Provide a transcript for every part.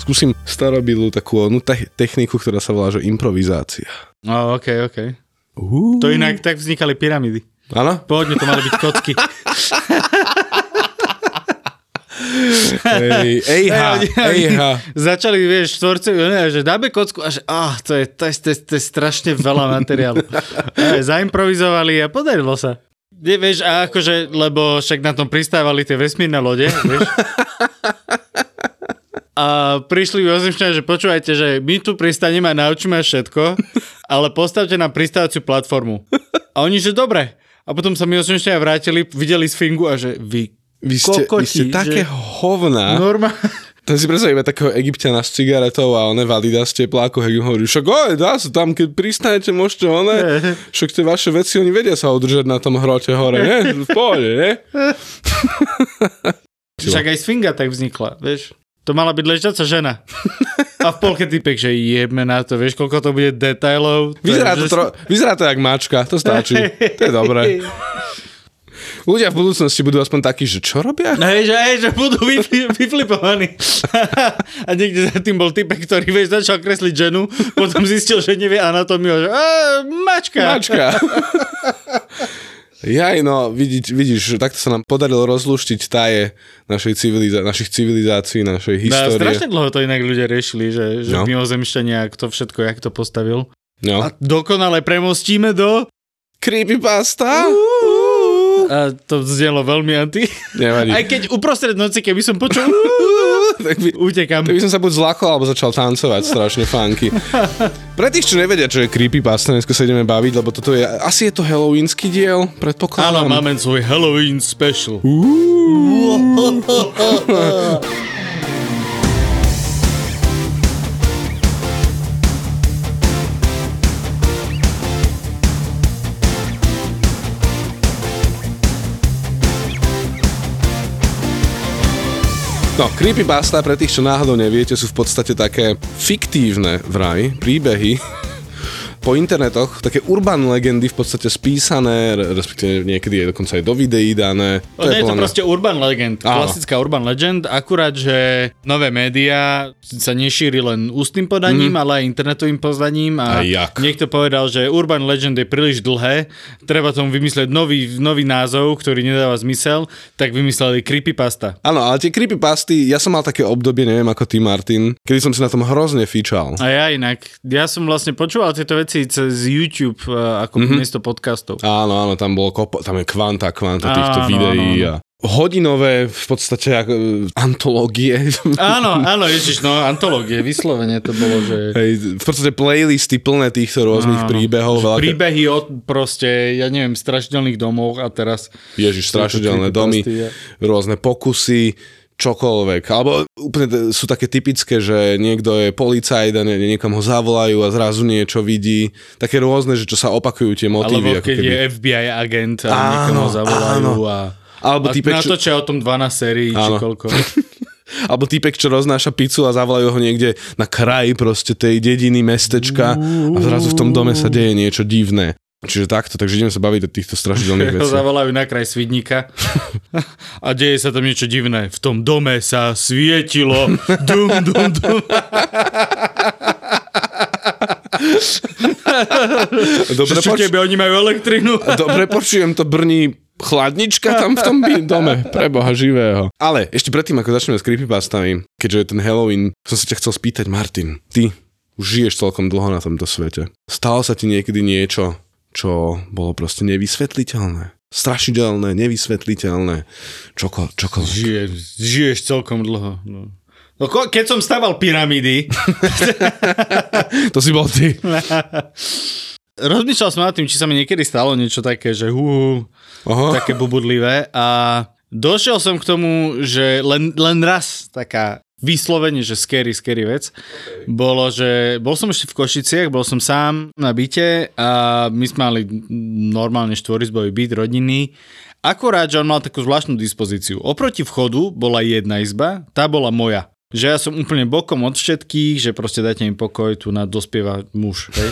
Skúsim starobilú takú onú te- techniku, ktorá sa volá, že improvizácia. No, ok, ok. Uh. To inak tak vznikali pyramidy. Áno? Pôvodne to mali byť kocky. Ej, ejha, ejha. Začali, vieš, tvorcovi, ne, že dáme kocku a že ah, to, je, to, je, to, je, to je strašne veľa materiálu. A zaimprovizovali a podarilo sa. Nie, vieš, a akože, lebo však na tom pristávali tie vesmírne lode, vieš. A prišli ozemšťania, že počúvajte, že my tu pristaneme a naučíme všetko, ale postavte nám pristávaciu platformu. A oni, že dobre. A potom sa mi ozemšťania vrátili, videli Sfingu a že vy Vy ste, vy kokoti, ste také že- hovna. normálne... Ten si predstavím takého egyptiana s cigaretou a one valida z tepláku, im hovorí, však oj, dá sa tam, keď pristanete, môžete one, však tie vaše veci, oni vedia sa udržať na tom hrote hore, ne? V pohode, ne? Však aj Sfinga tak vznikla, vieš. To mala byť ležiaca žena. A v polke typek, že jebme na to, vieš, koľko to bude detailov. Vyzerá to, že- tro, vyzerá to jak mačka, to stačí. To je dobré. Ľudia v budúcnosti budú aspoň takí, že čo robia? Hej, že, hej, že budú vyfli, vyflipovaní. A niekde za tým bol typek, ktorý, vieš, začal kresliť ženu, potom zistil, že nevie anatómiu, že a, mačka. Mačka. Jaj, no, vidíš, vidíš, takto sa nám podarilo rozluštiť taje našej civiliza- našich civilizácií, našej No, histórie. strašne dlho to inak ľudia riešili, že, že No. no. mimozemšťania, kto všetko, jak to postavil. No. A dokonale premostíme do... Creepypasta? A to znelo veľmi anti. Nevadí. Aj keď uprostred noci, keby som počul, tak, by, utekam. tak by som sa buď zlakol, alebo začal tancovať strašne funky. Pre tých, čo nevedia, čo je creepypasta, dnes sa ideme baviť, lebo toto je, asi je to halloweensky diel, predpokladám. Áno, máme svoj Halloween special. No, creepypasta, pre tých, čo náhodou neviete, sú v podstate také fiktívne vraj príbehy po internetoch, také urban legendy v podstate spísané, re- respektíve niekedy je dokonca aj do videí dané. To nie je to proste urban legend, Áno. klasická urban legend, akurát, že nové médiá sa nešíri len ústnym podaním, ale aj internetovým podaním A a niekto povedal, že urban legend je príliš dlhé, treba tomu vymyslieť nový, nový názov, ktorý nedáva zmysel, tak vymysleli creepypasta. Áno, ale tie creepypasty, ja som mal také obdobie, neviem ako ty, Martin, kedy som si na tom hrozne fíčal. A ja inak, ja som vlastne počúval tieto veci cez YouTube uh, ako mm-hmm. miesto podcastov. Áno, áno, tam bolo kopo, tam je kvanta, kvanta týchto Áno, videí áno, a hodinové v podstate ako, e, antológie. Áno, áno, ježiš, no, antológie, vyslovene to bolo, že... Hej, v podstate playlisty plné týchto rôznych Áno. príbehov. Veľké... Príbehy o proste, ja neviem, strašidelných domoch a teraz... Ježiš, strašidelné domy, creepypasty, rôzne pokusy, čokoľvek. Alebo úplne sú také typické, že niekto je policajt a nie, niekam ho zavolajú a zrazu niečo vidí. Také rôzne, že čo sa opakujú tie motívy. Alebo keď keby. je FBI agent a Áno, niekam ho zavolajú áno. a... Alebo a týpek, čo- natočia o tom 12 sérií, či koľko. Alebo týpek, čo roznáša pizzu a zavolajú ho niekde na kraji proste tej dediny, mestečka a zrazu v tom dome sa deje niečo divné. Čiže takto, takže ideme sa baviť o týchto strašidelných veciach. zavolajú na kraj Svidníka a deje sa tam niečo divné. V tom dome sa svietilo. Dum, dum, dum. Dobre, Čo poč- oni majú elektrinu? dobre počujem, to brní chladnička tam v tom dome, pre boha živého. Ale ešte predtým, ako začneme s creepypastami, keďže je ten Halloween, som sa ťa chcel spýtať, Martin, ty už žiješ celkom dlho na tomto svete. Stalo sa ti niekedy niečo, čo bolo proste nevysvetliteľné? Strašidelné, nevysvetliteľné, čoko, čokoľvek. Žiješ, žiješ celkom dlho. No. No, keď som staval pyramídy, To si bol ty. rozmýšľal som nad tým, či sa mi niekedy stalo niečo také, že hú, Aha. také bubudlivé a došiel som k tomu, že len, len raz taká vyslovene, že scary, scary vec, bolo, že bol som ešte v Košiciach, bol som sám na byte a my sme mali normálne štvorizbový byt, rodinný Akorát, že on mal takú zvláštnu dispozíciu. Oproti vchodu bola jedna izba, tá bola moja. Že ja som úplne bokom od všetkých, že proste dajte mi pokoj, tu na dospieva muž. Hej.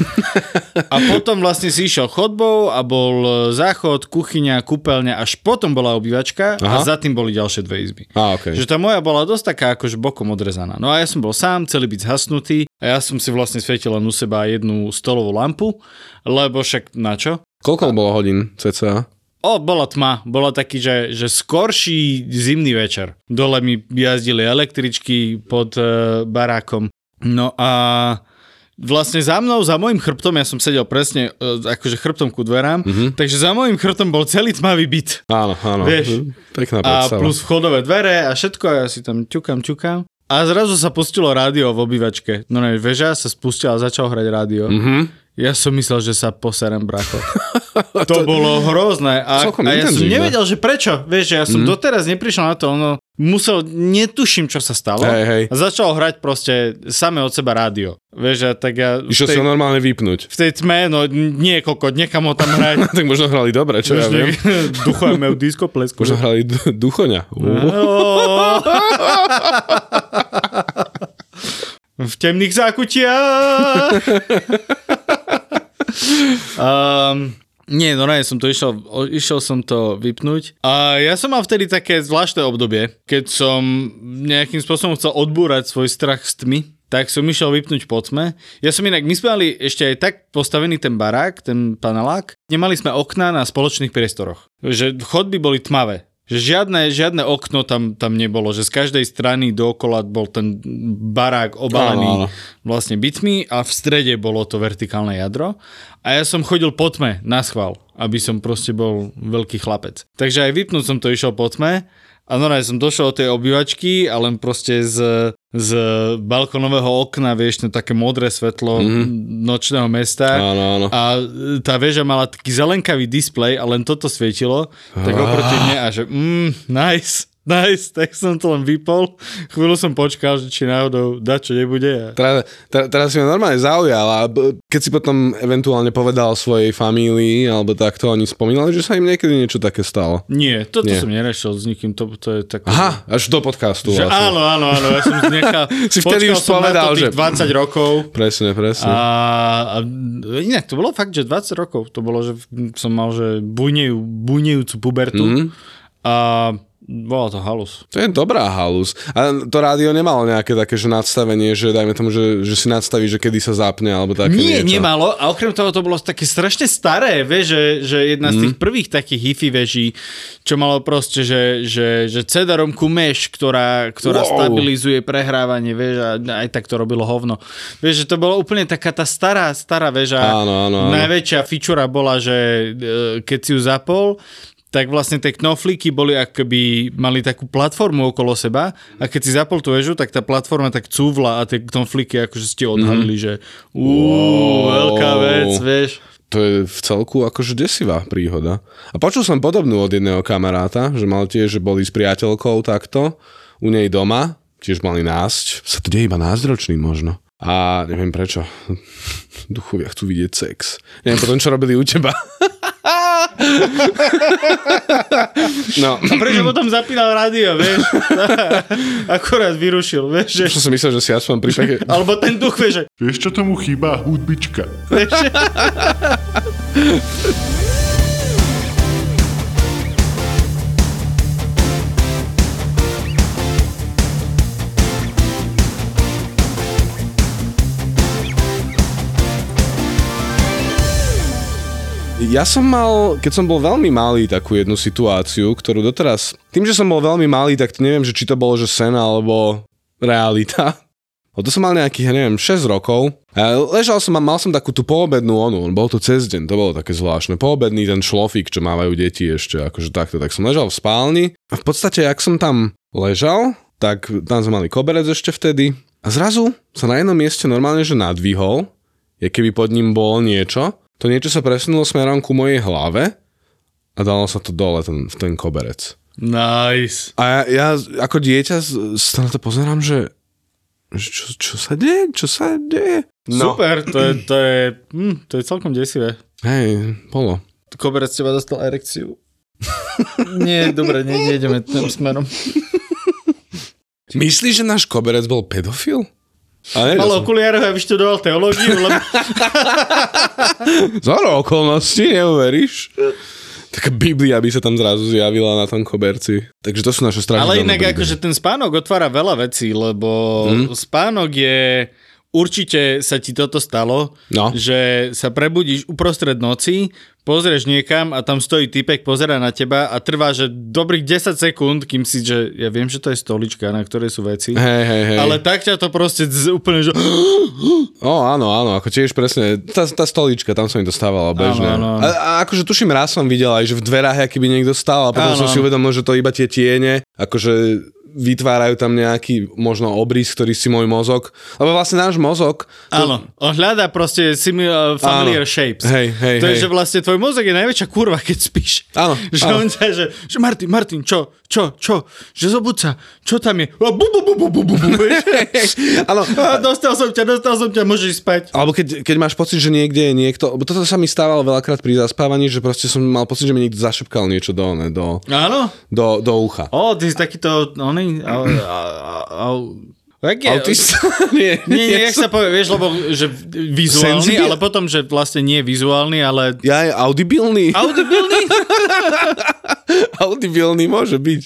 A potom vlastne si išiel chodbou a bol e, záchod, kuchyňa, kúpeľňa, až potom bola obývačka Aha. a za tým boli ďalšie dve izby. A, okay. Že tá moja bola dosť taká akože bokom odrezaná. No a ja som bol sám, celý byť zhasnutý a ja som si vlastne svietil len u seba jednu stolovú lampu, lebo však na čo? Koľko bolo hodín cca? O, bola tma. Bola taký, že, že skorší zimný večer. Dole mi jazdili električky pod e, barákom. No a vlastne za mnou, za môjim chrbtom, ja som sedel presne e, akože chrbtom ku dverám, mm-hmm. takže za môjim chrbtom bol celý tmavý byt. Áno, áno. Vieš? Pekná A plus vchodové dvere a všetko a ja si tam ťukam, ťukam. A zrazu sa pustilo rádio v obývačke. No ne, veža sa spustila a začal hrať rádio. Mm-hmm. Ja som myslel, že sa poserem, bracho. to bolo hrozné. A, a ja som nevedel, že prečo. Vieš, ja som mm. doteraz neprišiel na to. Ono musel, netuším, čo sa stalo. Hej, hej. A začal hrať proste same od seba rádio. Vieš, a tak ja... Išiel sa normálne vypnúť. V tej tme, no niekoľko, nekam ho tam hrať. tak možno hrali dobre, čo ja viem. Duchujeme v disko plesku. Možno hrali d- duchoňa. v temných zákutiach. Um, nie, no nie, som to išiel, išiel som to vypnúť. A ja som mal vtedy také zvláštne obdobie, keď som nejakým spôsobom chcel odbúrať svoj strach z tmy, tak som išiel vypnúť po tme. Ja som inak, my sme mali ešte aj tak postavený ten barák, ten panelák. Nemali sme okná na spoločných priestoroch. Že chodby boli tmavé. Že žiadne, žiadne okno tam, tam nebolo, že z každej strany dookola bol ten barák obalený vlastne bytmi a v strede bolo to vertikálne jadro. A ja som chodil po tme na schvál, aby som proste bol veľký chlapec. Takže aj vypnúť som to išiel po tme a normálne som došiel od tej obývačky a len proste z, z balkonového okna, vieš, to také modré svetlo mm-hmm. nočného mesta. Áno, áno. A tá väža mala taký zelenkavý displej a len toto svietilo. Tak oproti mne a že mm, nice. Nice, tak som to len vypol. Chvíľu som počkal, že či náhodou dá, čo nebude. Teraz, teraz, teraz si ma normálne zaujal a keď si potom eventuálne povedal svojej famílii alebo takto, oni spomínali, že sa im niekedy niečo také stalo. Nie, toto Nie. som nerešil s nikým, to, to je tak... Aha, až do podcastu. Že vlastne. Áno, áno, áno, ja som nechal... si vtedy už povedal, že... 20 rokov. Presne, presne. A, a inak to bolo fakt, že 20 rokov. To bolo, že som mal, že bujnejú, bujnejúcu pubertu. Mm-hmm. A bola to halus. To je dobrá halus. A to rádio nemalo nejaké také, že nadstavenie, že dajme tomu, že, že si nadstaví, že kedy sa zapne, alebo také Nie, niečo. nemalo. A okrem toho to bolo také strašne staré, vieš, že, že jedna z tých mm. prvých takých hi-fi veží, čo malo proste, že, že, že cedarom meš, ktorá, ktorá wow. stabilizuje prehrávanie, vieš, a aj tak to robilo hovno. Vieš, že to bolo úplne taká tá stará, stará väža. Áno, áno, áno. Najväčšia fičura bola, že e, keď si ju zapol, tak vlastne tie knoflíky boli akoby, mali takú platformu okolo seba a keď si zapol tú väžu, tak tá platforma tak cúvla a tie knoflíky akože ste odhalili, mm-hmm. že uuu, wow. veľká vec, vieš. To je v celku akože desivá príhoda. A počul som podobnú od jedného kamaráta, že mal tiež, že boli s priateľkou takto u nej doma, tiež mali násť, sa to deje iba nástročný možno. A neviem prečo. Duchovia chcú vidieť sex. Neviem potom, čo robili u teba. No. A prečo potom zapínal rádio, vieš? Akurát vyrušil, vieš? Že... som myslel, že si aspoň prípeke... Alebo ten duch, vieš, že... Vieš, čo tomu chýba? Hudbička. Vieš? Ja som mal, keď som bol veľmi malý, takú jednu situáciu, ktorú doteraz... Tým, že som bol veľmi malý, tak neviem, že či to bolo, že sen alebo realita. O to som mal nejakých, ja neviem, 6 rokov. Ležal som a mal som takú tú poobednú onu, bol to cez deň, to bolo také zvláštne. Poobedný ten šlofík, čo mávajú deti ešte, akože takto. Tak som ležal v spálni a v podstate, ak som tam ležal, tak tam sme mali koberec ešte vtedy. A zrazu sa na jednom mieste normálne, že nadvihol, je keby pod ním bolo niečo to niečo sa presunulo smerom ku mojej hlave a dalo sa to dole, ten, v ten koberec. Nice. A ja, ja ako dieťa sa na to pozerám, že že čo, čo sa deje? Čo sa deje? No. Super, to je, to je, hm, to je celkom desivé. Hej, bolo. Koberec teba dostal erekciu. Nie, dobre, ne, nejdeme tým smerom. Myslíš, že náš koberec bol pedofil? Ale Ale okuliare ja vyštudoval teológiu, lebo Zoro okolností, neuveríš? Taká Biblia by sa tam zrazu zjavila na tom koberci. Takže to sú naše strašidelné Ale inak príbehy. akože ten spánok otvára veľa vecí, lebo Mhm. spánok je... Určite sa ti toto stalo, No. že sa prebudíš uprostred noci, pozrieš niekam a tam stojí typek, pozera na teba a trvá, že dobrých 10 sekúnd, kým si, že ja viem, že to je stolička, na ktorej sú veci. Hej, hej, hej. Ale tak ťa to proste z, úplne, že... O, áno, áno, ako tiež presne, tá, tá stolička, tam som mi to bežne. Áno, áno. A, a akože tuším, raz som videl aj, že v dverách, aký by niekto stál a potom Áno. som si uvedomil, že to iba tie tiene, akože vytvárajú tam nejaký možno obrys, ktorý si môj mozog, lebo vlastne náš mozog, to, Áno, on hľadá proste similar, familiar Áno. shapes. Hej, hej, to je, hej. že vlastne tvoj mozog je najväčšia kurva, keď spíš. Áno, Že áno. on ťa, že, že Martin, Martin, čo, čo, čo, že zobud sa, čo tam je? A bu, bu, bu, bu, bu, bu, bu, áno, dostal som ťa, dostal som ťa, môžeš spať. Alebo keď, keď máš pocit, že niekde je niekto, lebo toto sa mi stávalo veľakrát pri zaspávaní, že proste som mal pocit, že mi niekto zašepkal niečo do, ne, do, Áno. do, do ucha. Ó, ty si takýto, oný, a, a, a, a, jak je? Autista? nie, Nie, nie, jak sa povie, vieš, lebo že vizuálny, Senzibil- ale potom, že vlastne nie vizuálny, ale Ja je audibilný. audibilný. audibilný môže byť.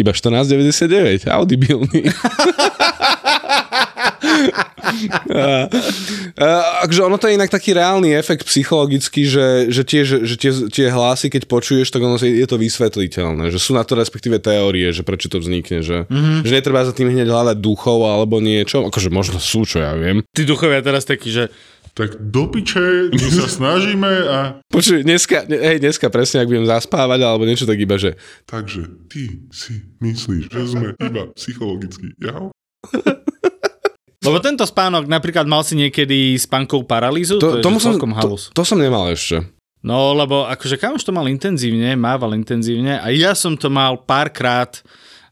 Iba 14,99. Audibilný. A, a, akže ono to je inak taký reálny efekt psychologický, že, že, tie, že, tie, tie hlasy, keď počuješ, tak ono je to vysvetliteľné. Že sú na to respektíve teórie, že prečo to vznikne. Že, mm-hmm. že netreba za tým hneď hľadať duchov alebo niečo. Akože možno sú, čo ja viem. Tí duchovia teraz takí, že Tak do piče, my sa snažíme a... Počuj, dneska, ne, hej, dneska presne, ak budem zaspávať alebo niečo, tak iba, že Takže ty si myslíš, že sme iba psychologický jav? Lebo tento spánok, napríklad mal si niekedy spánkovú paralýzu, to, to je tomu som, celkom to, halus. to som nemal ešte. No, lebo akože kamoš to mal intenzívne, mával intenzívne a ja som to mal párkrát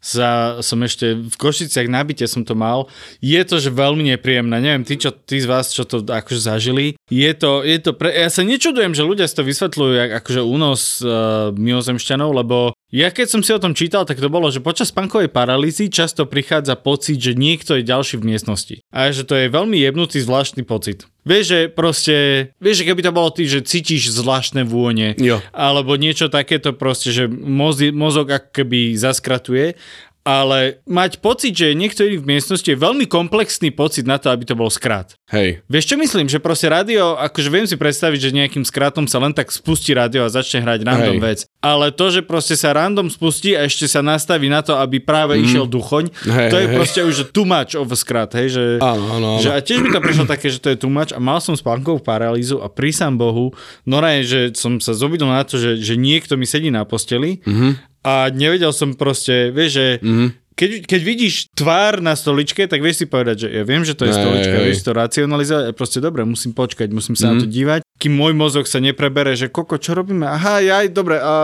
za, som ešte v Košiciach na byte som to mal. Je to, že veľmi nepríjemné. Neviem, tí, čo, tí z vás, čo to akože zažili. Je to, je to pre... Ja sa nečudujem, že ľudia si to vysvetľujú, jak, akože únos uh, mimozemšťanov, lebo ja keď som si o tom čítal, tak to bolo, že počas pankovej paralýzy často prichádza pocit, že niekto je ďalší v miestnosti. A že to je veľmi jebnutý zvláštny pocit. Vieš, že proste, vieš, že keby to bolo ty, že cítiš zvláštne vône, Jo. alebo niečo takéto proste, že mozi, mozog ako keby zaskratuje, ale mať pocit, že niekto iný v miestnosti je veľmi komplexný pocit na to, aby to bol skrat. Hej. Vieš čo myslím? Že proste rádio, akože viem si predstaviť, že nejakým skratom sa len tak spustí rádio a začne hrať random Hej. vec. Ale to, že proste sa random spustí a ešte sa nastaví na to, aby práve mm. išiel duchoň, Hej, to je hej. proste už too much of skrat, hej, že... Áno, áno, áno. Že a tiež mi to prišlo také, že to je too much a mal som spánkovú paralýzu a prísam Bohu, Nora je, že som sa zobudol na to, že, že niekto mi sedí na posteli mm-hmm. a nevedel som proste, vieš, že mm-hmm. keď, keď vidíš tvár na stoličke, tak vieš si povedať, že ja viem, že to je stolička, hej. vieš to racionalizovať a proste dobre, musím počkať, musím sa mm-hmm. na to dívať, kým môj mozog sa neprebere, že koko, čo robíme? Aha, jaj, dobre, a, a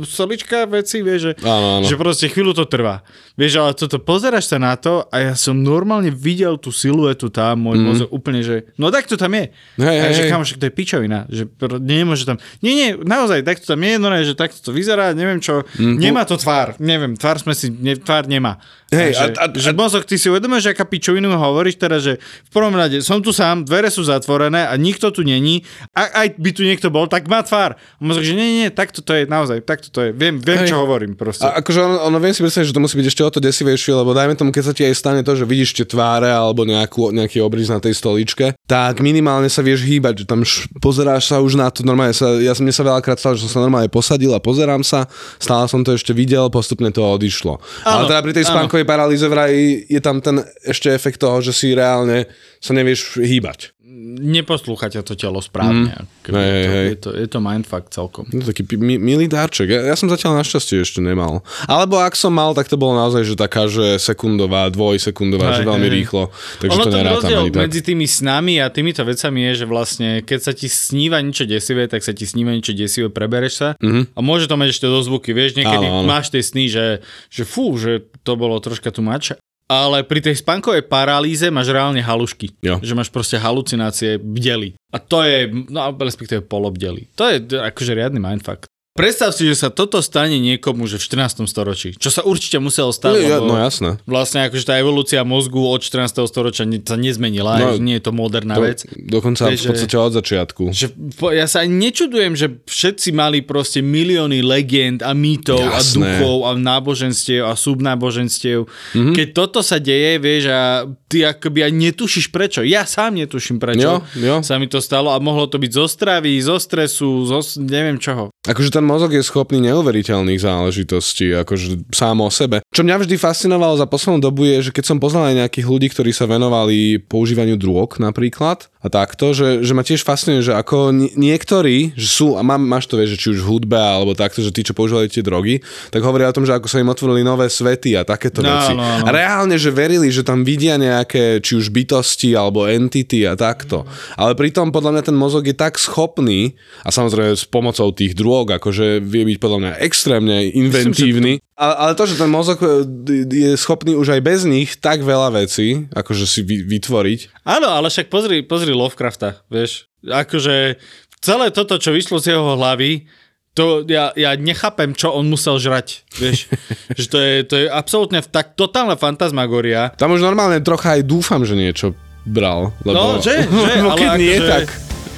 stolička veci, vieš, že, Áno, áno. že proste chvíľu to trvá. Vieš, ale toto pozeráš sa na to a ja som normálne videl tú siluetu tam, môj mm. mozog úplne, že no tak to tam je. Hej, a hej, že kamoš, to je pičovina, že nemôže tam, nie, nie, naozaj, tak to tam je, no ne, že takto to vyzerá, neviem čo, mm. nemá to tvár, neviem, tvár sme si, ne, tvár nemá. Hej, a, že, a- a- že mozog, ty si uvedomuješ, že aká pičovinu hovoríš teraz, že v prvom rade som tu sám, dvere sú zatvorené a nikto tu není, a aj by tu niekto bol, tak má tvár. A mozog, že nie, nie, nie, takto to je, naozaj, takto to je, viem, viem Hej. čo hovorím proste. A akože ono, ono viem si predstaviť, že to musí byť ešte o to desivejšie, lebo dajme tomu, keď sa ti aj stane to, že vidíš tie tváre alebo nejakú, nejaký obrys na tej stoličke, tak minimálne sa vieš hýbať, že tam š, pozeráš sa už na to, normálne sa, ja som mne sa veľakrát stalo, že som sa normálne posadil a pozerám sa, stále som to ešte videl, postupne to odišlo. Ale Áno, teda pri tej áno. Spánkovej paralýze vraj je tam ten ešte efekt toho, že si reálne sa nevieš hýbať. neposlúcha ťa to telo správne. Mm. Hej, je, to, hej. je, to, je to mindfuck celkom. No, taký pi- mi, milý dárček. Ja, ja som zatiaľ našťastie ešte nemal. Alebo ak som mal, tak to bolo naozaj, že taká, že sekundová, dvojsekundová, Hej, že veľmi hej. rýchlo. Takže ono to ten rozdiel ani medzi tými snami a týmito vecami je, že vlastne keď sa ti sníva niečo desivé, tak sa ti sníva niečo desivé, prebereš sa Mhm. a môže to mať ešte do zvuky. Vieš, niekedy Áno, áno. máš tie sny, že, že fú, že to bolo troška tu mač, ale pri tej spánkovej paralýze máš reálne halušky. Jo. Že máš proste halucinácie bdeli. A to je, no respektíve polobdeli. To je akože riadny mindfuck. Predstav si, že sa toto stane niekomu, že v 14. storočí. Čo sa určite muselo stať, lebo no jasné. vlastne akože tá evolúcia mozgu od 14. storočia sa nezmenila, No, nie je to moderná To, vec. dokonca Vieš, v podstate od začiatku. Že ja sa ani nečudujem, že všetci mali proste milióny legend a mýtov a Jasné. duchov a náboženstiev a subnáboženstiev. Mhm. Mm-hmm. Keď toto sa deje, vieš, a ty akoby aj netušíš prečo. Ja sám netuším prečo Jo, jo. sa mi to stalo a mohlo to byť zo stravy, zo stresu, zo neviem čoho. Akože ten mozog je schopný neuveriteľných záležitostí, akože sám o sebe. Čo mňa vždy fascinovalo za poslednú dobu je, že keď som poznal aj nejakých ľudí, ktorí sa venovali používaniu drog napríklad a takto, že, že ma tiež fascinuje, že ako ni- niektorí, že sú, a má, máš to vieš, že či už v hudbe alebo takto, že tí, čo používali tie drogy, tak hovoria o tom, že ako sa im otvorili nové svety a takéto No, veci. no, no. A reálne, že verili, že tam vidia nejaké, či už bytosti alebo entity a takto. Ale pritom podľa mňa ten mozog je tak schopný, a samozrejme s pomocou tých drog, akože vie byť podľa mňa extrémne inventívny. Ale, ale to, že ten mozog e, je schopný už aj bez nich tak veľa vecí, akože si vy, vytvoriť. Áno, ale však pozri, pozri Lovecrafta, vieš. Akože celé toto, čo vyšlo z jeho hlavy, to ja, ja nechápem, čo on musel žrať, vieš. že to je, to je absolútne tak totálna fantasmagoria. Tam už normálne trocha aj dúfam, že niečo bral. Lebo, No, že, že, ale keď nie, akože- tak...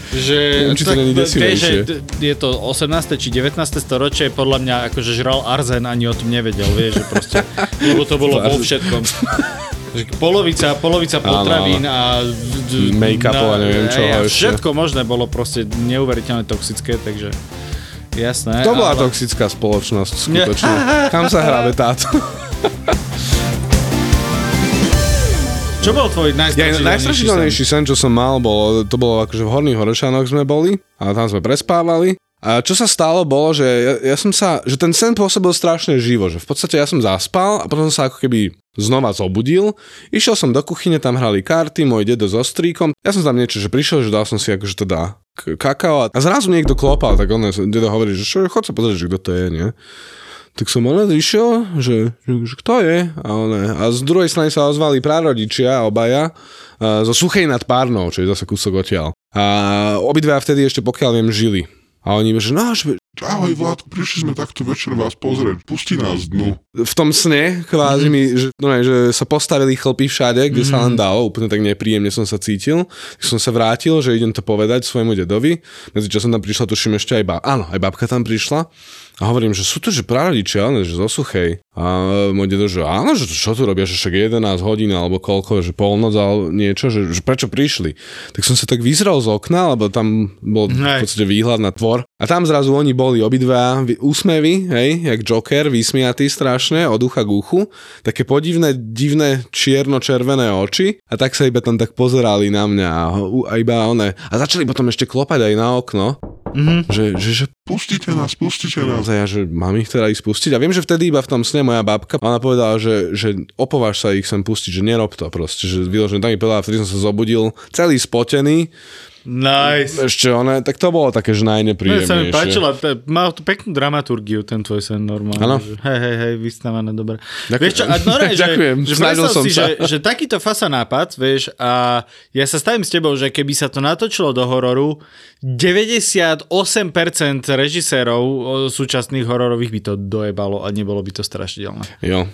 Že, Neviem, či to vieš, že je to 18. či 19. storočie, podľa mňa akože žral arzen, ani o tom nevedel, vieš, že proste, lebo to bolo vo všetkom. Polovica, polovica potravín a... d- Make-upov a neviem čoho a ešte. Všetko možné bolo proste neuveriteľne toxické, takže jasné. To bola ale... toxická spoločnosť, skutočne. Kam sa hráme táto? Čo bol tvoj Ja, najstrašidelnejší najstrašidelnejší sen, čo som mal, bolo, to bolo akože v Horných Horešanoch sme boli a tam sme prespávali. A čo sa stalo bolo, že ja, ja som sa, že ten sen pôsobil strašne živo, že v podstate ja som zaspal a potom sa ako keby znova zobudil. Išiel som do kuchyne, tam hrali karty, môj dedo so stríkom. Ja som tam niečo, že prišiel, že dal som si akože teda kakao a zrazu niekto klopal, tak on dedo hovorí, že čo, chod sa pozrieť, že kto to je, nie? Tak som len išiel, že, že, že kto je? A, one, a z druhej strany sa ozvali prarodičia, obaja, zo Suchej nad Párnou, čo je zase kúsok odtiaľ. A obidva vtedy ešte pokiaľ viem žili. A oni, že že Ahoj Vládku, prišli sme takto večer vás pozrieť, pusti nás dnu. V tom sne kvázi mi, že, no, ne, že sa postavili chlpy všade, kde sa len dalo, úplne tak nepríjemne som sa cítil. Tak som sa vrátil, že idem to povedať svojmu dedovi. Medzi časom tam prišla, tuším ešte aj babka. Áno, aj babka tam prišla. A hovorím, že sú to že prarodičia, ale že zo suchej. A môj dedo, že áno, že čo tu robia, že však 11 hodín alebo koľko, že polnoc alebo niečo, že, že prečo prišli. Tak som sa tak vyzrel z okna, lebo tam bol v Hej. podstate výhľad na tvor. A tam zrazu oni boli obidva vy- úsmevy, hej, jak Joker, vysmiatý strašne, od ucha k uchu, také podivné, divné čierno-červené oči a tak sa iba tam tak pozerali na mňa a, a iba one. A začali potom ešte klopať aj na okno, mm-hmm. že, že, že Pustite nás, pustite nás. naozaj, ja, že mám ich teda ísť pustiť. A viem, že vtedy iba v tom sne moja babka, ona povedala, že, že opováž sa ich sem pustiť, že nerob to proste, že vyložené tam mi povedala, vtedy som sa zobudil celý spotený, Nice. ešte one, tak to bolo také, že No, sa mi najnepríjemnejšie. páčila, to- mal to peknú dramaturgiu, ten tvoj sen normálne. Že, hej, hej, hej, vystavané, dobre. Ďakujem. Vieš čo, a no, ne, že, Ďakujem, že snažil som si, sa. že, že takýto fasa nápad, vieš, a ja sa stavím s tebou, že keby sa to natočilo do hororu, 98% režisérov súčasných hororových by to dojebalo a nebolo by to strašidelné. Jo.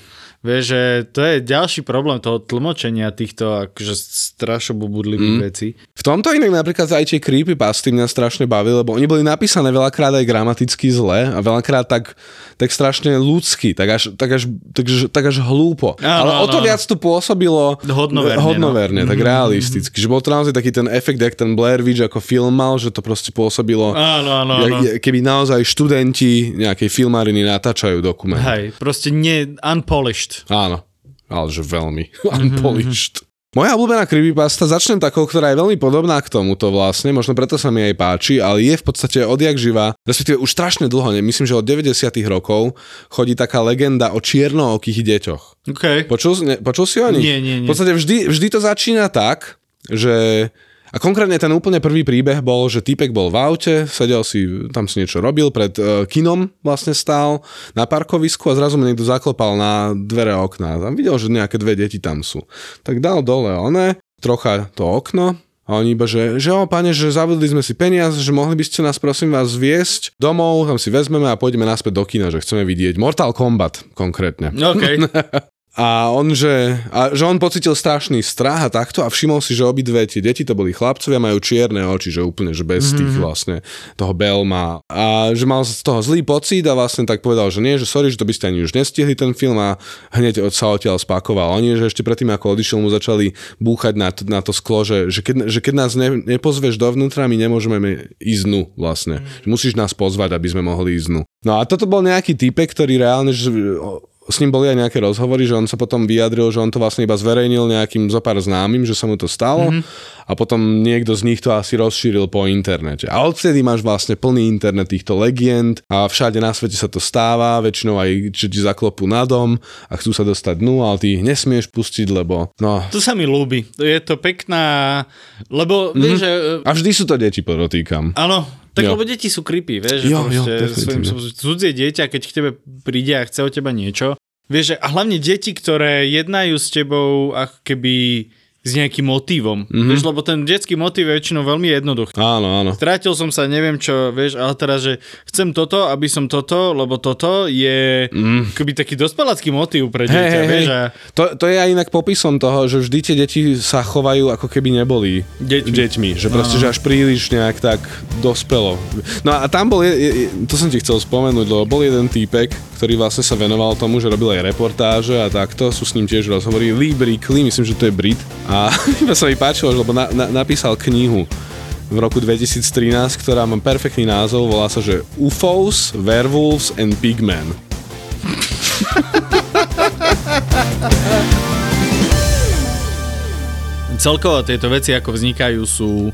Vieš, že to je ďalší problém toho tlmočenia týchto akože strašobubudlivých mm. vecí. V tomto inak napríklad aj tie creepypasty mňa strašne bavili, lebo oni boli napísané veľakrát aj gramaticky zle a veľakrát tak, tak strašne ľudsky, tak až, tak až, tak, až, tak až hlúpo. Áno, Ale o to áno, viac to pôsobilo Hodnoverne, no. hodnoverne tak realisticky. Že bol to naozaj taký ten efekt, jak ten Blair Witch ako film mal, že to proste pôsobilo, Áno, áno, áno. keby naozaj študenti nejakej filmariny natáčajú dokument. Hej, proste nie unpolished. Áno, ale že veľmi unpolished. Moja obľúbená creepypasta, začnem takou, ktorá je veľmi podobná k tomuto vlastne, možno preto sa mi aj páči, ale je v podstate odjak živa, respektíve už strašne dlho, ne, myslím, že od 90 rokov chodí taká legenda o čiernookých deťoch. OK. Počul, ne, počul si o nich? Nie, nie, nie. V podstate vždy, vždy to začína tak, že A konkrétne ten úplne prvý príbeh bol, že týpek bol v aute, sedel si, tam si niečo robil, pred uh, kinom vlastne stál na parkovisku a zrazu mu niekto zaklopal na dvere okna. Tam videl, že nejaké dve deti tam sú. Tak dal dole one, trocha to okno, a oni iba, že, že o, pane, že zavedli sme si peniaze, že mohli by ste nás prosím vás viesť domov, tam si vezmeme a pôjdeme naspäť do kina, že chceme vidieť Mortal Kombat konkrétne. OK. A on, že, a že on pocitil strašný strach a takto a všimol si, že obidve tie deti, to boli chlapcovia, majú čierne oči, že úplne, že bez mm-hmm. tých vlastne toho Belma. A že mal z toho zlý pocit a vlastne tak povedal, že nie, že sorry, že to by ste ani už nestihli ten film a hneď od sa odtiaľ spakoval. Oni, že ešte predtým, ako odišiel, mu začali búchať na to, na to sklo, že, že, keď, že keď nás ne, nepozveš dovnútra, my nemôžeme ísť dnu vlastne. Mm. Musíš nás pozvať, aby sme mohli ísť dnu. No a toto bol nejaký typek, ktorý reálne, že s ním boli aj nejaké rozhovory, že on sa potom vyjadril, že on to vlastne iba zverejnil nejakým zopár známym, že sa mu to stalo mm-hmm. a potom niekto z nich to asi rozšíril po internete. A odvtedy máš vlastne plný internet týchto legend a všade na svete sa to stáva, väčšinou aj že ti zaklopú na dom a chcú sa dostať dnu, ale ty ich nesmieš pustiť, lebo no... To sa mi ľúbi. Je to pekná... Lebo mm-hmm. vieš, že... A vždy sú to deti, podotýkam. Áno, tak jo. lebo deti sú creepy, vieš, že Jo, svojim, definitívne. cudzie dieťa, keď k tebe príde a chce od teba niečo, vieš, že, a hlavne deti, ktoré jednajú s tebou ako keby s nejakým motívom, mm-hmm. vieš, lebo ten detský motív je väčšinou veľmi jednoduchý. Áno, áno. Strátil som sa, neviem čo, vieš, ale teraz, že chcem toto, aby som toto, lebo toto je mm. akoby taký dospelácky motív pre dieťa, hej, vieš, hej. a To, to je aj inak popisom toho, že vždy tie deti sa chovajú ako keby neboli Deťmi. deťmi že proste, že až príliš nejak tak dospelo. No a tam bol, je, je, to som ti chcel spomenúť, lebo bol jeden týpek, ktorý vlastne sa venoval tomu, že robil aj reportáže a takto, sú s ním tiež rozhovory. Lee Brickley, myslím, že to je Brit. A iba sa mi páčilo, lebo na, na, napísal knihu v roku 2013, ktorá má perfektný názov, volá sa, že UFOs, Werewolves and Pigmen. celkovo tieto veci, ako vznikajú, sú,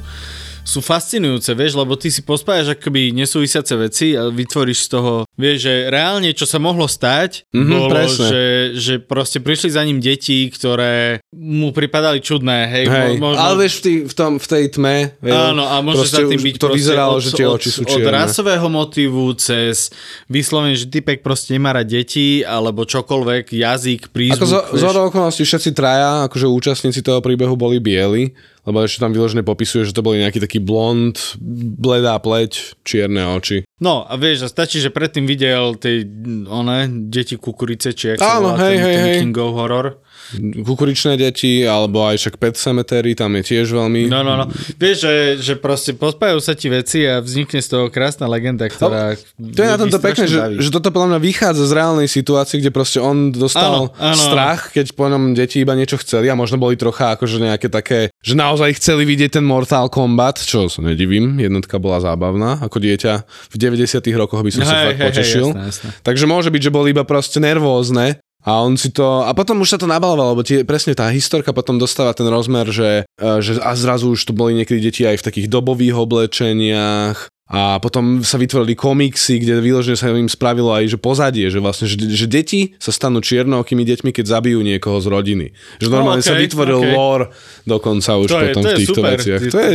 sú fascinujúce, vieš, lebo ty si pospájaš akoby nesúvisiace veci a vytvoríš z toho, vieš, že reálne, čo sa mohlo stať, Mhm, bolo, presne. že, že proste prišli za ním deti, ktoré mu pripadali čudné, hej, Hej, mo- možno... ale vieš, v, tý, v, tom, v tej tme, vieš, Áno, a môže za tým byť to vyzeralo, od, že tie od, oči sú od čierne. rasového motívu cez vyslovene, že typek proste nemá rád deti, alebo čokoľvek, jazyk, prízvuk, Ako vieš. zo okolností všetci traja, akože účastníci toho príbehu boli bieli, lebo ešte tam vyložené popisuje, že to boli nejaký taký blond, bledá pleť, čierne oči. No a vieš, a stačí, že predtým videl tie, one, deti kukurice, či jak sa Áno, volá hej, ten, hej, ten hej. Kingov horor. Kukuričné deti, alebo aj však Pet Cemetery, tam je tiež veľmi... No, no, no. Vieš, že, že proste pospájajú sa ti veci a vznikne z toho krásna legenda, ktorá... To je na tomto pekné, že, že toto podľa mňa vychádza z reálnej situácie, kde proste on dostal Áno, áno, strach, keď po ňom deti iba niečo chceli a možno boli trocha akože nejaké také, že naozaj chceli vidieť ten Mortal Kombat, čo sa nedivím, jednotka bola zábavná, ako dieťa v 90 rokoch by som sa Hej, fakt hej, hej, potešil. jasné, jasné. Takže môže byť, že boli iba proste nervózne a on si to... A potom už sa to nabalovalo, lebo tie, presne tá historka potom dostáva ten rozmer, že, e, že a zrazu už to boli niekedy deti aj v takých dobových oblečeniach a potom sa vytvorili komiksy, kde vyložene sa im spravilo aj že pozadie, že vlastne, že, že deti sa stanú čiernookými deťmi, keď zabijú niekoho z rodiny. Že normálne No, sa okej, vytvoril okej. lore dokonca už to je, potom to v je týchto super. veciach. To je,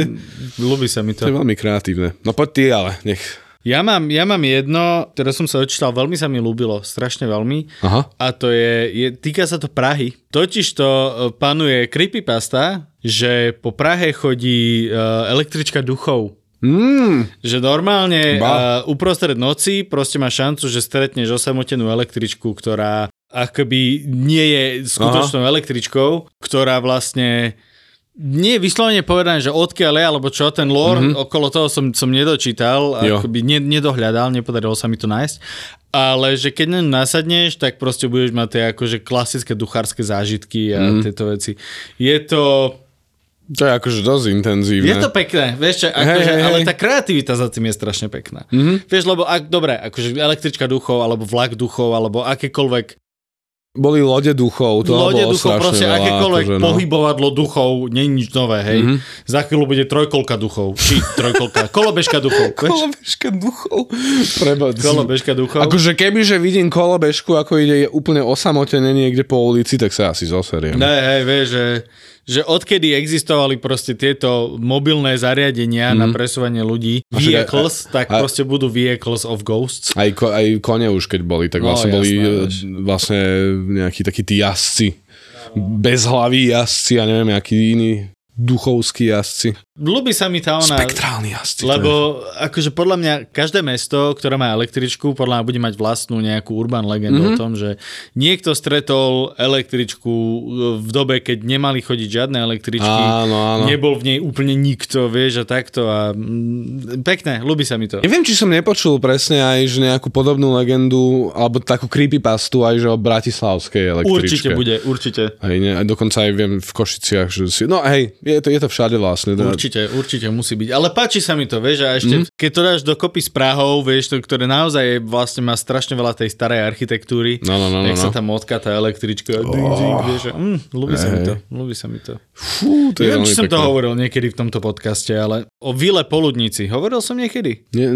Ľubí sa mi to je to. veľmi kreatívne. No poď ty ale, nech. Ja mám, ja mám jedno, ktoré som sa dočítal, veľmi sa mi ľúbilo, strašne veľmi. Aha. A to je, je týka sa to Prahy. Totiž to e, panuje creepypasta, že po Prahe chodí uh, električka duchov. Mm, Že normálne Ba. uh, uprostred noci proste máš šancu, že stretneš osamotenú električku, ktorá akoby nie je skutočnou Aha. električkou, ktorá vlastne nie je vyslovene povedané, že odkiaľ je, alebo čo, ten lore, mm-hmm. okolo toho som, som nedočítal, Jo. akoby ne, nedohľadal, nepodarilo sa mi to nájsť, ale že keď ňu nasadneš, tak proste budeš mať tie akože klasické duchárske zážitky a mm-hmm. tieto veci. Je to... to je akože dosť intenzívne. Je to pekné, vieš čo, akože, hej, ale hej. tá kreativita za tým je strašne pekná. Mm-hmm. Vieš, lebo ak, dobre, akože električka duchov, alebo vlak duchov, alebo akékoľvek Boli lode duchov, toho lode bolo duchov, proste veľa, akékoľvek akože, no. pohybovadlo duchov, nie je nič nové, hej. Mhm. Mm-hmm. Za chvíľu bude trojkolka duchov, či trojkolka, kolobežka duchov? Kolobežka duchov. Preba, Kolobežka duchov. Akože keby, že vidím kolobežku, ako ide úplne osamotene niekde po ulici, tak sa asi zoseriem. Ne, hej, vieš, že, že odkedy existovali proste tieto mobilné zariadenia mm. na presúvanie ľudí, A vehicles, tak a- proste budú vehicles of ghosts. Aj, ko, aj kone už keď boli, tak No, vlastne jasné, boli e, vieš. vlastne nejakí takí tí jazdci. Bezhlaví jazdci a neviem, akí iní duchovskí jazdci. Ľubí sa mi tá ona... Spektrálni jazdci. Lebo akože podľa mňa každé mesto, ktoré má električku, podľa mňa bude mať vlastnú nejakú urban legendu Mhm. mm-hmm. o tom, že niekto stretol električku v dobe, keď nemali chodiť žiadne električky. Áno, áno. Nebol v nej úplne nikto, vieš, a takto. A mm, pekné, ľubí sa mi to. Neviem, či som nepočul presne aj že nejakú podobnú legendu, alebo takú creepypastu aj že o bratislavskej električke. Určite bude, určite. Hej, ne, dokonca aj viem v Košiciach, že si... No hej, je to, je to všade vlastne. Určite, určite musí byť. Ale páči sa mi to, vieš, a ešte, mm. keď to dáš dokopy s Prahou, vieš, to, ktoré naozaj je, vlastne má strašne veľa tej starej architektúry, No, no, no, no, jak sa no. tam odká tá električka, oh. ding, ding, vieš, a, mm, ľubí sa mi to, ľubí sa mi to. Fú, to je Neviem, veľmi či som to hovoril niekedy v tomto podcaste, ale o Vile Poludnici, hovoril som niekedy? Ne,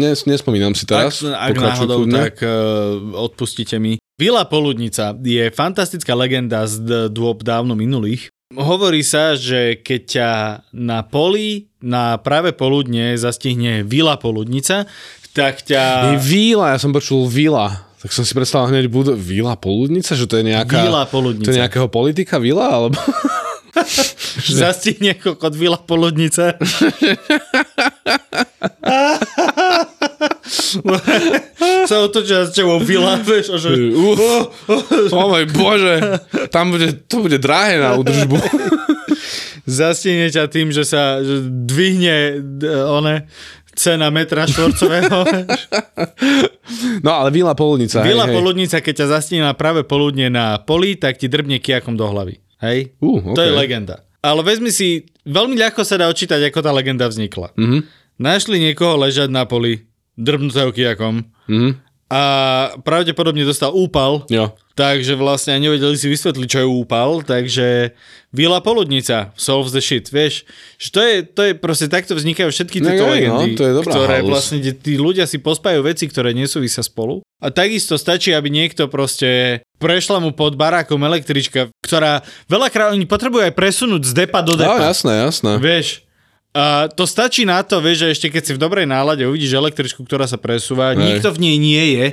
nes, nespomínam si teraz. Ak, ak náhodou, kľudne. tak uh, odpustite mi. Vila Poludnica je fantastická legenda z dôb dávno minulých. Hovorí sa, že keď ťa na poli na práve poludne zastihne Vila Poludnica, tak ťa... Víla, ja som počul Vila. Tak som si predstavil hneď budú Vila Poludnica, že to je nejaká... Vila To je Poludnica. nejakého politika Vila, alebo... Zastihne kokot Vila Poludnica. sa otočia s tebou Vila, vieš, a že... Uh, oh môj bože, tam bude, to bude drahé na údržbu. Zastihne ťa tým, že sa že dvihne one cena metra štvorcového. No ale Vila Poludnica, Vila hej, poludnica, keď ťa zastihne na práve poludne na poli, tak ti drbne kijakom do hlavy. Hej? Uh, To je okay. legenda. Ale vezmi si, veľmi ľahko sa dá očítať, ako tá legenda vznikla. Mhm. Našli niekoho ležať na poli, drbnutého kijakom Mhm. a pravdepodobne dostal úpal, Jo. takže vlastne nevedeli si vysvetliť, čo je úpal, takže Vila poludnica, solves the shit, vieš, že to je, to je proste takto vznikajú všetky No, tieto no, legendy, to je dobrá ktoré halus. vlastne, tí ľudia si pospájajú veci, ktoré nesúvisia spolu. A takisto stačí, aby niekto proste prešla mu pod barákom električka, ktorá veľakrát oni potrebujú aj presunúť z depa do No depa. jasné, jasné. Vieš, to stačí na to, vieš, že ešte keď si v dobrej nálade uvidíš električku, ktorá sa presúva, Hej. nikto v nej nie je